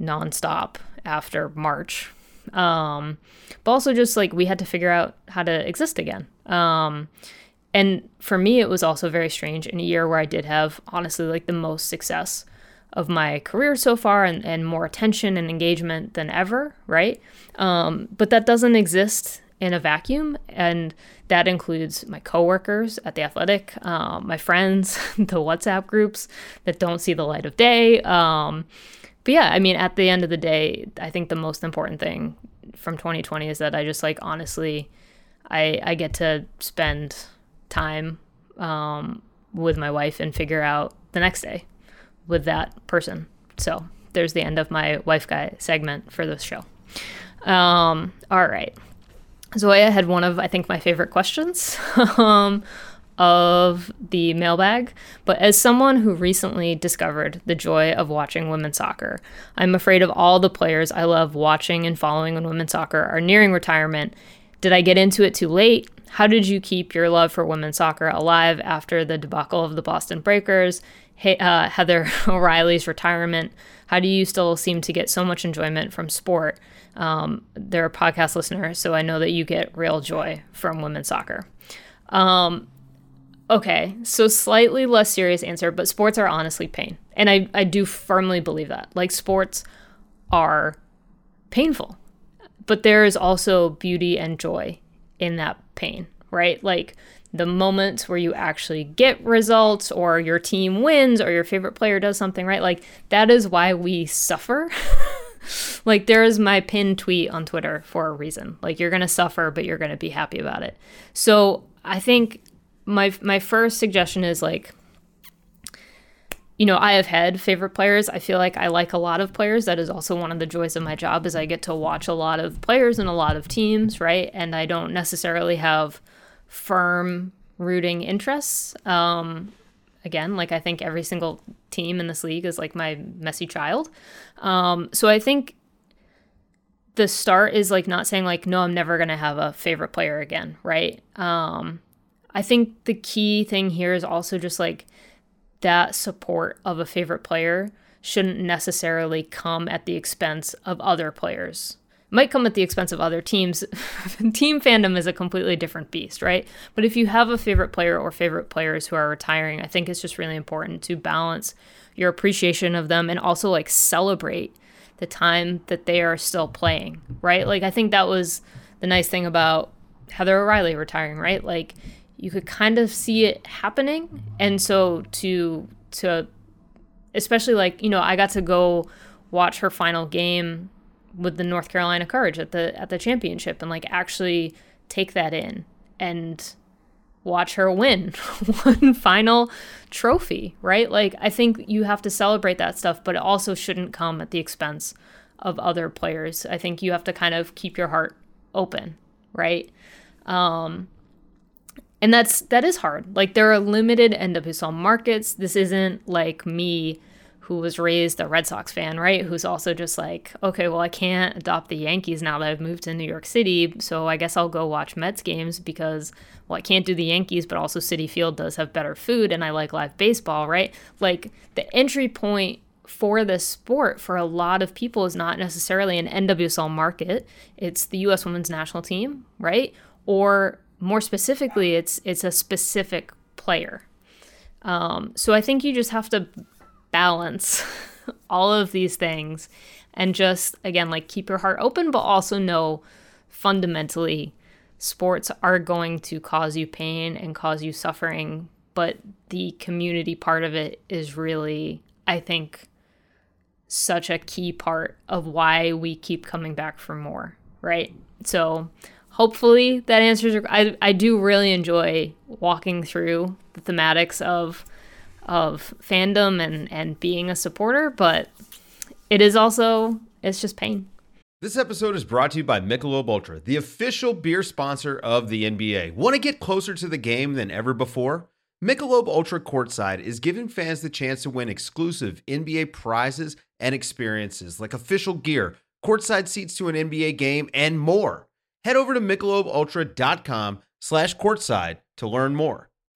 nonstop after march. Um, but also just like we had to figure out how to exist again. Um, and for me, it was also very strange in a year where I did have, honestly, like the most success of my career so far and, and more attention and engagement than ever, right? Um, but that doesn't exist in a vacuum. And that includes my coworkers at the athletic, um, my friends, the WhatsApp groups that don't see the light of day. Um, but yeah, I mean, at the end of the day, I think the most important thing from 2020 is that I just like honestly, I, I get to spend time um, with my wife and figure out the next day with that person. So there's the end of my wife guy segment for this show. Um, all right. Zoya had one of, I think, my favorite questions um, of the mailbag. But as someone who recently discovered the joy of watching women's soccer, I'm afraid of all the players I love watching and following in women's soccer are nearing retirement. Did I get into it too late? How did you keep your love for women's soccer alive after the debacle of the Boston Breakers, uh, Heather O'Reilly's retirement? How do you still seem to get so much enjoyment from sport? Um, they're a podcast listener, so I know that you get real joy from women's soccer. Um, okay, so slightly less serious answer, but sports are honestly pain. And I, I do firmly believe that. Like, sports are painful, but there is also beauty and joy in that pain, right? Like the moments where you actually get results or your team wins or your favorite player does something, right? Like that is why we suffer. like there is my pinned tweet on Twitter for a reason. Like you're going to suffer but you're going to be happy about it. So, I think my my first suggestion is like you know, I have had favorite players. I feel like I like a lot of players. That is also one of the joys of my job is I get to watch a lot of players and a lot of teams, right? And I don't necessarily have firm rooting interests. Um, again, like I think every single team in this league is like my messy child. Um, so I think the start is like not saying like no i'm never going to have a favorite player again right um i think the key thing here is also just like that support of a favorite player shouldn't necessarily come at the expense of other players might come at the expense of other teams. Team fandom is a completely different beast, right? But if you have a favorite player or favorite players who are retiring, I think it's just really important to balance your appreciation of them and also like celebrate the time that they are still playing, right? Like I think that was the nice thing about Heather O'Reilly retiring, right? Like you could kind of see it happening. And so to to especially like, you know, I got to go watch her final game with the North Carolina Courage at the at the championship and like actually take that in and watch her win one final trophy, right? Like I think you have to celebrate that stuff, but it also shouldn't come at the expense of other players. I think you have to kind of keep your heart open, right? Um and that's that is hard. Like there are limited NWSL markets. This isn't like me who was raised a Red Sox fan, right? Who's also just like, okay, well, I can't adopt the Yankees now that I've moved to New York City, so I guess I'll go watch Mets games because, well, I can't do the Yankees, but also Citi Field does have better food and I like live baseball, right? Like the entry point for this sport for a lot of people is not necessarily an NWSL market. It's the US women's national team, right? Or more specifically, it's it's a specific player. Um, so I think you just have to balance all of these things and just again like keep your heart open but also know fundamentally sports are going to cause you pain and cause you suffering but the community part of it is really i think such a key part of why we keep coming back for more right? So hopefully that answers your I, I do really enjoy walking through the thematics of of fandom and and being a supporter, but it is also it's just pain. This episode is brought to you by Michelob Ultra, the official beer sponsor of the NBA. Want to get closer to the game than ever before? Michelob Ultra Courtside is giving fans the chance to win exclusive NBA prizes and experiences like official gear, courtside seats to an NBA game, and more. Head over to michelobultra.com slash courtside to learn more.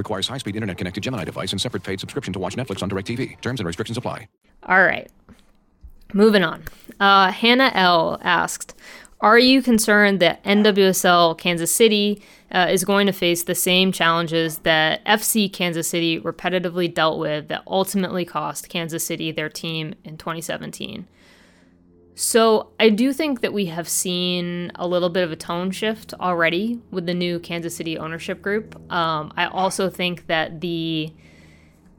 Requires high-speed internet-connected Gemini device and separate paid subscription to watch Netflix on DirecTV. Terms and restrictions apply. All right. Moving on. Uh, Hannah L. asked, are you concerned that NWSL Kansas City uh, is going to face the same challenges that FC Kansas City repetitively dealt with that ultimately cost Kansas City their team in 2017? So, I do think that we have seen a little bit of a tone shift already with the new Kansas City ownership group. Um, I also think that the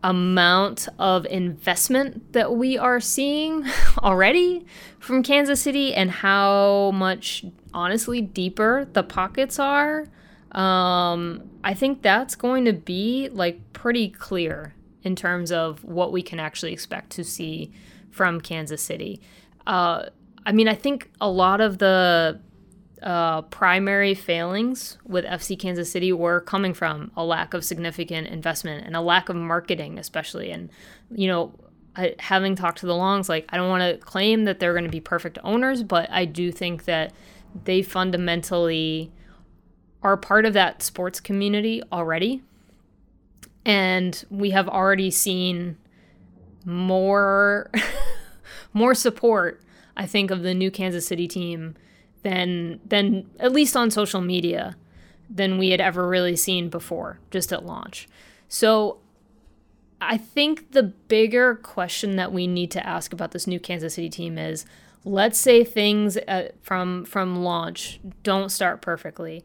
amount of investment that we are seeing already from Kansas City and how much, honestly, deeper the pockets are, um, I think that's going to be like pretty clear in terms of what we can actually expect to see from Kansas City. Uh, I mean, I think a lot of the uh, primary failings with FC Kansas City were coming from a lack of significant investment and a lack of marketing, especially. And, you know, I, having talked to the Longs, like, I don't want to claim that they're going to be perfect owners, but I do think that they fundamentally are part of that sports community already. And we have already seen more more support I think, of the new Kansas City team than than at least on social media than we had ever really seen before, just at launch. So I think the bigger question that we need to ask about this new Kansas City team is let's say things uh, from from launch don't start perfectly.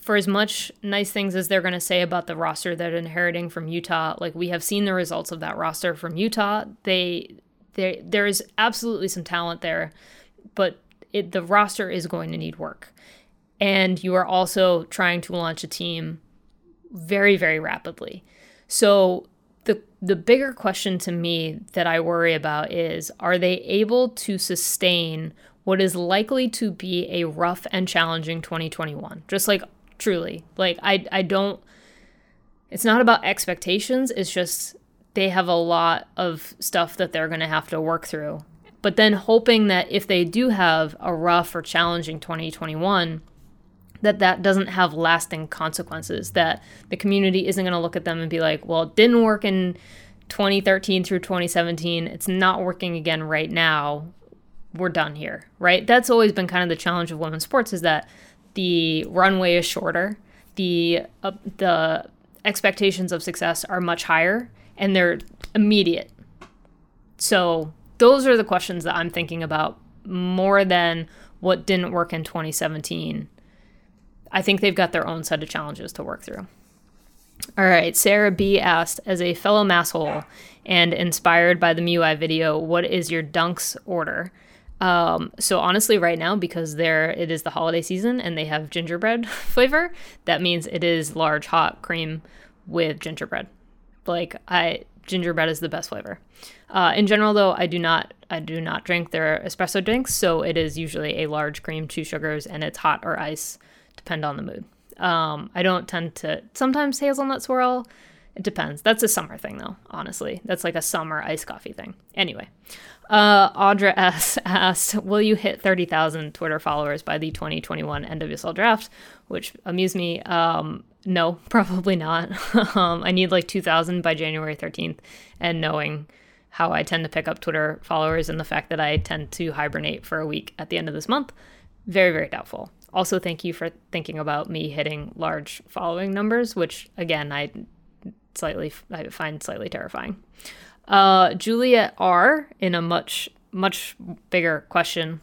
For as much nice things as they're going to say about the roster they're inheriting from Utah, like we have seen the results of that roster from Utah, they there there is absolutely some talent there, but it, the roster is going to need work. and you are also trying to launch a team very, very rapidly. So the the bigger question to me that I worry about is are they able to sustain what is likely to be a rough and challenging 2021? Just like truly. Like I I don't it's not about expectations, it's just they have a lot of stuff that they're going to have to work through. But then hoping that if they do have a rough or challenging 2021, that that doesn't have lasting consequences that the community isn't going to look at them and be like well it didn't work in 2013 through 2017 it's not working again right now. We're done here right? That's always been kind of the challenge of women's sports is that the runway is shorter. The uh, the expectations of success are much higher and they're immediate so those are the questions that i'm thinking about more than what didn't work in 2017 I think they've got their own set of challenges to work through. All right, Sarah B asked, as a fellow masshole and inspired by the MUI video, what is your dunks order? Um, so honestly, right now, because there it is the holiday season and they have gingerbread flavor, that means it is large hot cream with gingerbread. Like I, gingerbread is the best flavor. Uh, in general, though, I do not I do not drink their espresso drinks, so it is usually a large cream, two sugars, and it's hot or ice depend on the mood. Um, I don't tend to sometimes hazelnut swirl. It depends. That's a summer thing though, honestly. That's like a summer iced coffee thing. Anyway, uh, Audra S asked, "Will you hit 30,000 Twitter followers by the 2021 NWSL draft?" Which amused me. Um, no, probably not. um, I need like 2,000 by January 13th, and knowing how I tend to pick up Twitter followers and the fact that I tend to hibernate for a week at the end of this month, very very doubtful also thank you for thinking about me hitting large following numbers, which again I slightly I find slightly terrifying. Uh, Juliet R in a much much bigger question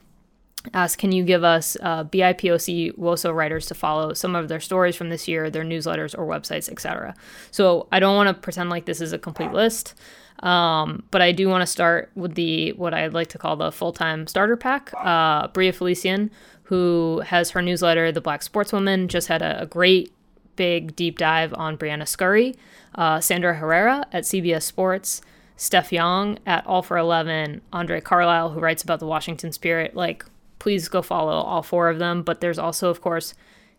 asked, can you give us uh, BIPOC WOSO writers to follow some of their stories from this year, their newsletters or websites, etc. So I don't want to pretend like this is a complete list. Um, but I do want to start with the what I'd like to call the full time starter pack. Uh, Bria Felicien, who has her newsletter, The Black Sportswoman, just had a, a great big deep dive on Briana Scurry, uh, Sandra Herrera at CBS Sports, Steph Yang at All for 11, Andre Carlisle, who writes about the Washington Spirit. Like, please go follow all four of them. But there's also, of course,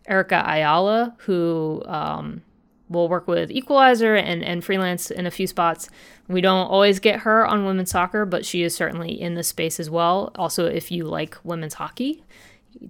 Erica Ayala, who um, will work with Equalizer and, and freelance in a few spots. We don't always get her on women's soccer, but she is certainly in the space as well. Also, if you like women's hockey,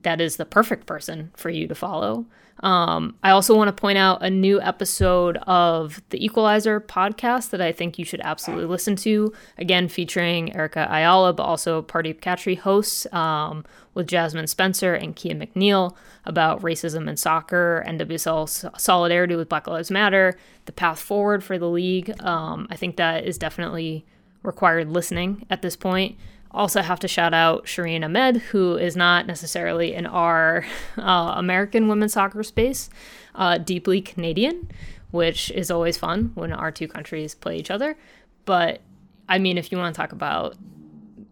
that is the perfect person for you to follow. Um, I also want to point out a new episode of the Equalizer podcast that I think you should absolutely listen to. Again, featuring Erica Ayala, but also Party Khatri hosts um, with Jasmine Spencer and Kia McNeill about racism in soccer, NWSL solidarity with Black Lives Matter, the path forward for the league. Um, I think that is definitely required listening at this point also have to shout out Shireen Ahmed, who is not necessarily in our uh, American women's soccer space, uh, deeply Canadian, which is always fun when our two countries play each other. But I mean, if you want to talk about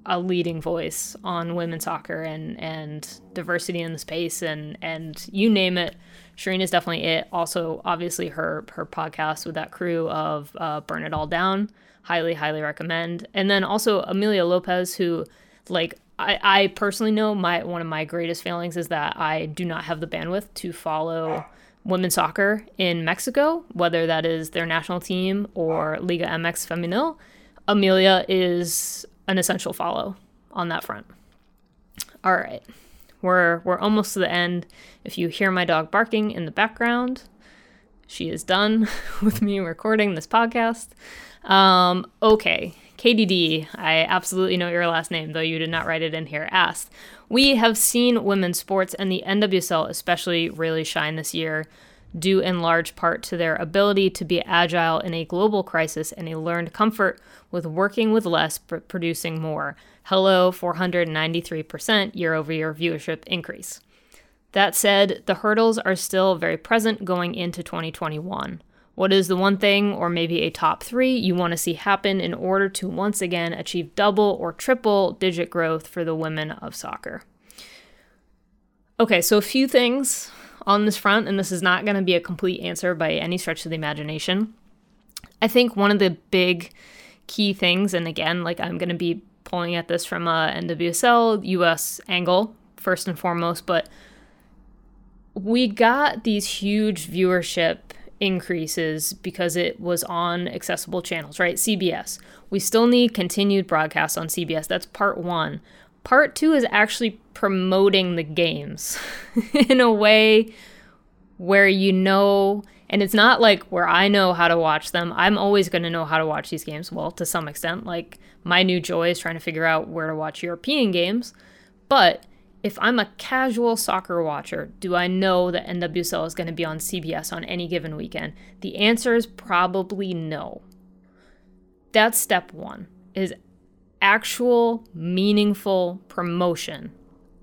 a leading voice on women's soccer and and diversity in the space and and you name it, Shireen is definitely it. Also, obviously her her podcast with that crew of uh, Burn It All Down highly, highly recommend. And then also Amelia Lopez, who like I, I personally know my one of my greatest failings is that I do not have the bandwidth to follow women's soccer in Mexico, whether that is their national team or Liga MX Femenil. Amelia is an essential follow on that front. All right. We're we're almost to the end. If you hear my dog barking in the background, she is done with me recording this podcast. Um, okay, KDD, I absolutely know your last name, though you did not write it in here, asked, We have seen women's sports and the NWSL especially really shine this year, due in large part to their ability to be agile in a global crisis and a learned comfort with working with less but producing more. Hello, 493% year over year viewership increase. That said, the hurdles are still very present going into 2021. What is the one thing, or maybe a top three, you want to see happen in order to once again achieve double or triple digit growth for the women of soccer? Okay, so a few things on this front, and this is not going to be a complete answer by any stretch of the imagination. I think one of the big key things, and again, like I'm going to be pulling at this from a NWSL US angle first and foremost, but we got these huge viewership increases because it was on accessible channels, right? CBS. We still need continued broadcasts on CBS. That's part one. Part two is actually promoting the games in a way where you know, and it's not like where I know how to watch them. I'm always going to know how to watch these games. Well, to some extent, like my new joy is trying to figure out where to watch European games. But if I'm a casual soccer watcher, do I know that NWSL is going to be on CBS on any given weekend? The answer is probably no. That's step one is actual meaningful promotion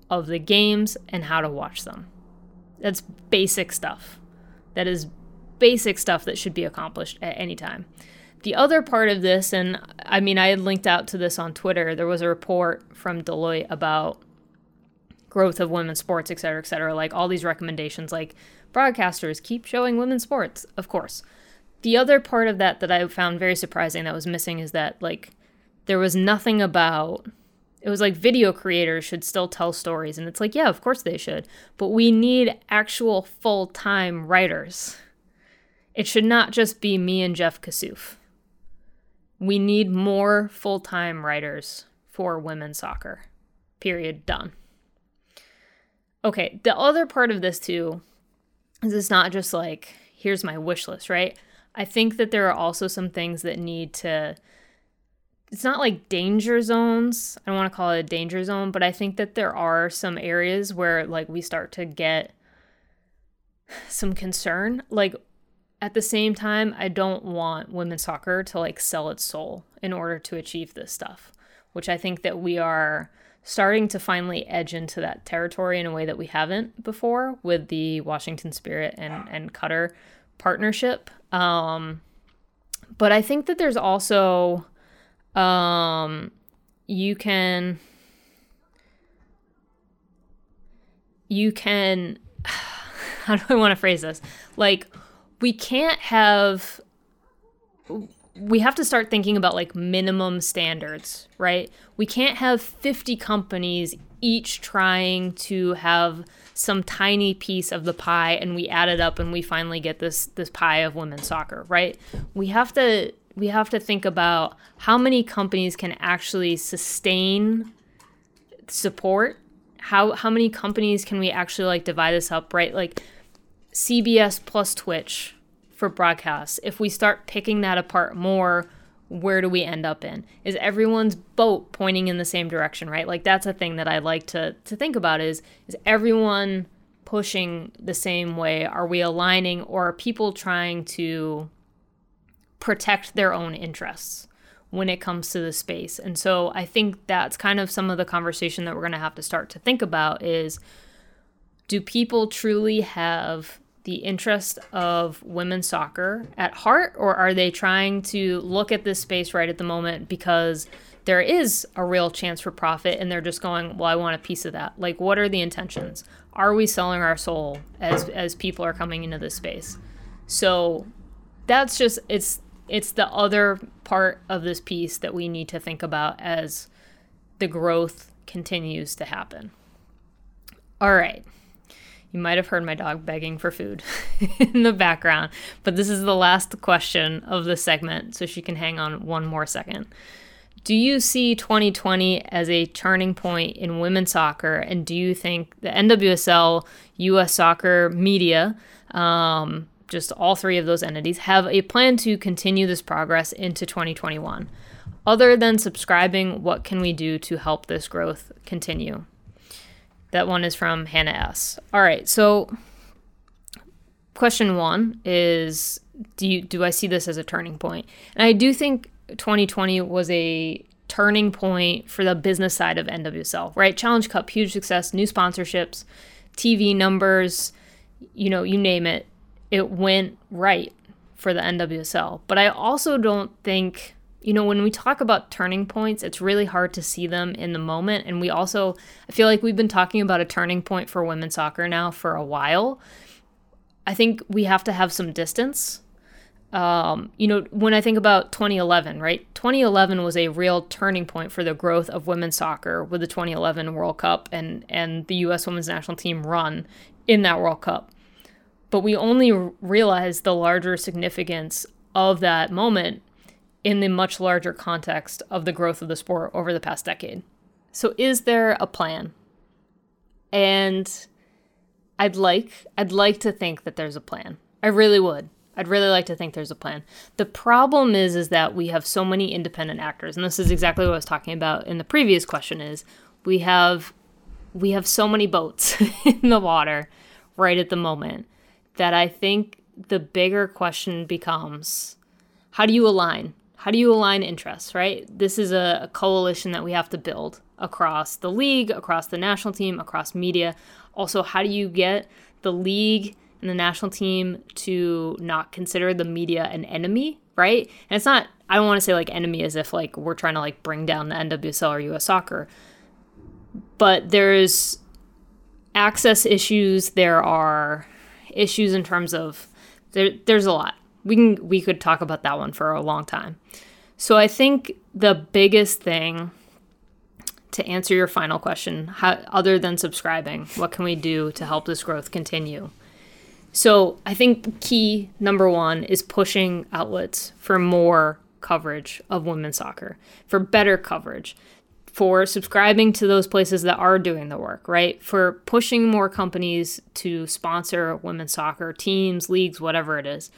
of the games and how to watch them. That's basic stuff. That is basic stuff that should be accomplished at any time. The other part of this, and I mean, I had linked out to this on Twitter, there was a report from Deloitte about growth of women's sports, et cetera, et cetera. Like all these recommendations, like broadcasters keep showing women's sports, of course. The other part of that that I found very surprising that was missing is that, like, there was nothing about it was like video creators should still tell stories and it's like yeah of course they should but we need actual full-time writers. It should not just be me and jeff kassouf we need more full-time writers for women's soccer. Period. Done. Okay the other part of this too is it's not just like here's my wish list right? I think that there are also some things that need to it's not like danger zones. I don't want to call it a danger zone, but I think that there are some areas where like we start to get some concern. Like at the same time, I don't want women's soccer to like sell its soul in order to achieve this stuff, which I think that we are starting to finally edge into that territory in a way that we haven't before with the Washington Spirit and and Qatar partnership. Um, but I think that there's also um, you can you can how do I want to phrase this? Like we can't have we have to start thinking about like minimum standards, right? We can't have 50 companies each trying to have some tiny piece of the pie and we add it up and we finally get this this pie of women's soccer, right? We have to we have to think about how many companies can actually sustain support. How how many companies can we actually like divide this up right? Like CBS plus Twitch for broadcasts if we start picking that apart more where do we end up in? Is everyone's boat pointing in the same direction right? Like that's a thing that i like to to think about is is everyone pushing the same way? Are we aligning or are people trying to protect their own interests when it comes to the space. And so I think that's kind of some of the conversation that we're going to have to start to think about is do people truly have the interest of women's soccer at heart or are they trying to look at this space right at the moment because there is a real chance for profit and they're just going well i want a piece of that. Like what are the intentions? Are we selling our soul as as people are coming into this space? So that's just it's it's the other part of this piece that we need to think about as the growth continues to happen. All right. You might have heard my dog begging for food in the background, but this is the last question of the segment, so she can hang on one more second. Do you see 2020 as a turning point in women's soccer? And do you think the NWSL, US Soccer Media, um, just all three of those entities, have a plan to continue this progress into 2021. Other than subscribing, what can we do to help this growth continue? That one is from Hannah S. All right, so question one is do you do I see this as a turning point? And I do think 2020 was a turning point for the business side of NWSL, right? Challenge Cup, huge success, new sponsorships, TV numbers, you know, you name it it went right for the NWSL. But I also don't think you know, when we talk about turning points, it's really hard to see them in the moment. And we also, I feel like we've been talking about a turning point for women's soccer now for a while. I think we have to have some distance. Um, you know, when I think about 2011, right? 2011 was a real turning point for the growth of women's soccer with the 2011 World Cup and and the U.S. Women's National Team run in that World Cup. But we only realize the larger significance of that moment in the much larger context of the growth of the sport over the past decade. So is there a plan? And I'd like I'd like to think that there's a plan. I really would. I'd really like to think there's a plan. The problem is is that we have so many independent actors and this is exactly what I was talking about in the previous question is we have we have so many boats in the water right at the moment that I think the bigger question becomes how do you align how do you align interests, right? This is a, a coalition that we have to build across the league, across the national team, across media. Also, how do you get the league and the national team to not consider the media an enemy, right? And it's not, I don't want to say like enemy as if like we're trying to like bring down the NWSL or US soccer, but there's access issues, there are issues in terms of, there, there's a lot we can we could talk about that one for a long time. So I think the biggest thing to answer your final question, how, other than subscribing, what can we do to help this growth continue? So I think key number one is pushing outlets for more coverage of women's soccer, for better coverage, for subscribing to those places that are doing the work, right? For pushing more companies to sponsor women's soccer teams, leagues, whatever it is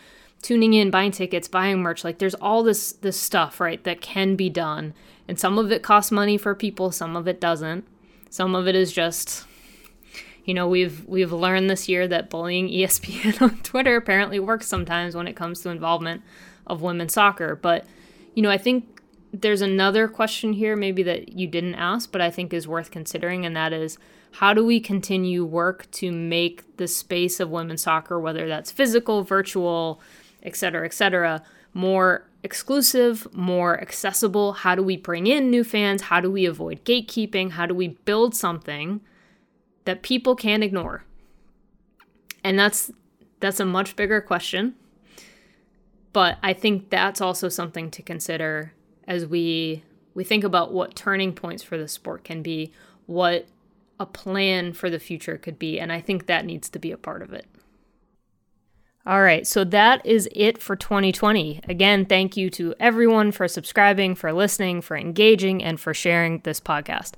tuning in, buying tickets, buying merch. Like there's all this this stuff, right, that can be done. And some of it costs money for people, some of it doesn't. Some of it is just you know, we've we've learned this year that bullying ESPN on Twitter apparently works sometimes when it comes to involvement of women's soccer. But, you know, I think there's another question here maybe that you didn't ask, but I think is worth considering, and that is how do we continue work to make the space of women's soccer, whether that's physical, virtual, et cetera, et cetera, more exclusive, more accessible? How do we bring in new fans? How do we avoid gatekeeping? How do we build something that people can't ignore? And that's that's a much bigger question. But I think that's also something to consider as we we think about what turning points for the sport can be, what a plan for the future could be, and I think that needs to be a part of it. All right, so that is it for 2020. Again, thank you to everyone for subscribing, for listening, for engaging, and for sharing this podcast.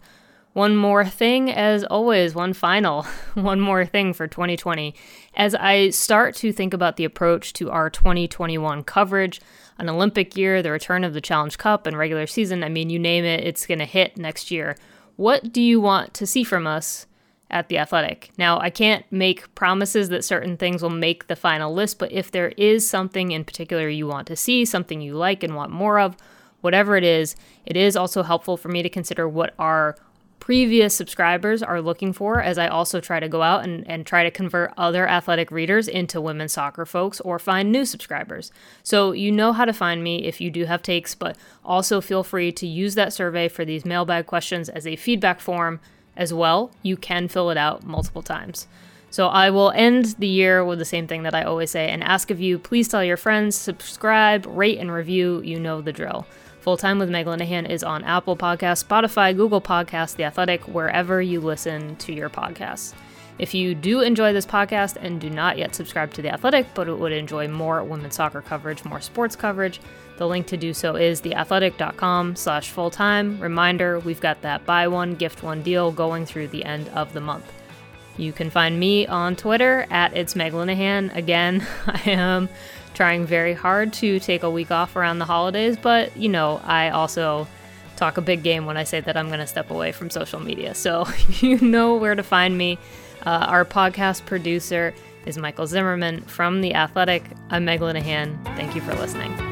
One more thing, as always, one final, one more thing for 2020. As I start to think about the approach to our 2021 coverage, an Olympic year, the return of the Challenge Cup, and regular season, I mean, you name it, it's going to hit next year. What do you want to see from us at The Athletic. Now, I can't make promises that certain things will make the final list, but if there is something in particular you want to see, something you like and want more of, whatever it is, it is also helpful for me to consider what our previous subscribers are looking for as I also try to go out and, and try to convert other athletic readers into women's soccer folks or find new subscribers. So you know how to find me if you do have takes, but also feel free to use that survey for these mailbag questions as a feedback form as well, you can fill it out multiple times. So I will end the year with the same thing that I always say and ask of you please tell your friends, subscribe, rate, and review. You know the drill. Full Time with Meg Linehan is on Apple Podcasts, Spotify, Google Podcasts, The Athletic, wherever you listen to your podcasts. If you do enjoy this podcast and do not yet subscribe to The Athletic, but would enjoy more women's soccer coverage, more sports coverage, the link to do so is theathletic.com slash full-time. Reminder, we've got that buy one, gift one deal going through the end of the month. You can find me on Twitter at It's Meg Linehan. Again, I am trying very hard to take a week off around the holidays, but you know, I also talk a big game when I say that I'm going to step away from social media. So you know where to find me. Uh, our podcast producer is Michael Zimmerman from The Athletic. I'm Meg Linehan. Thank you for listening.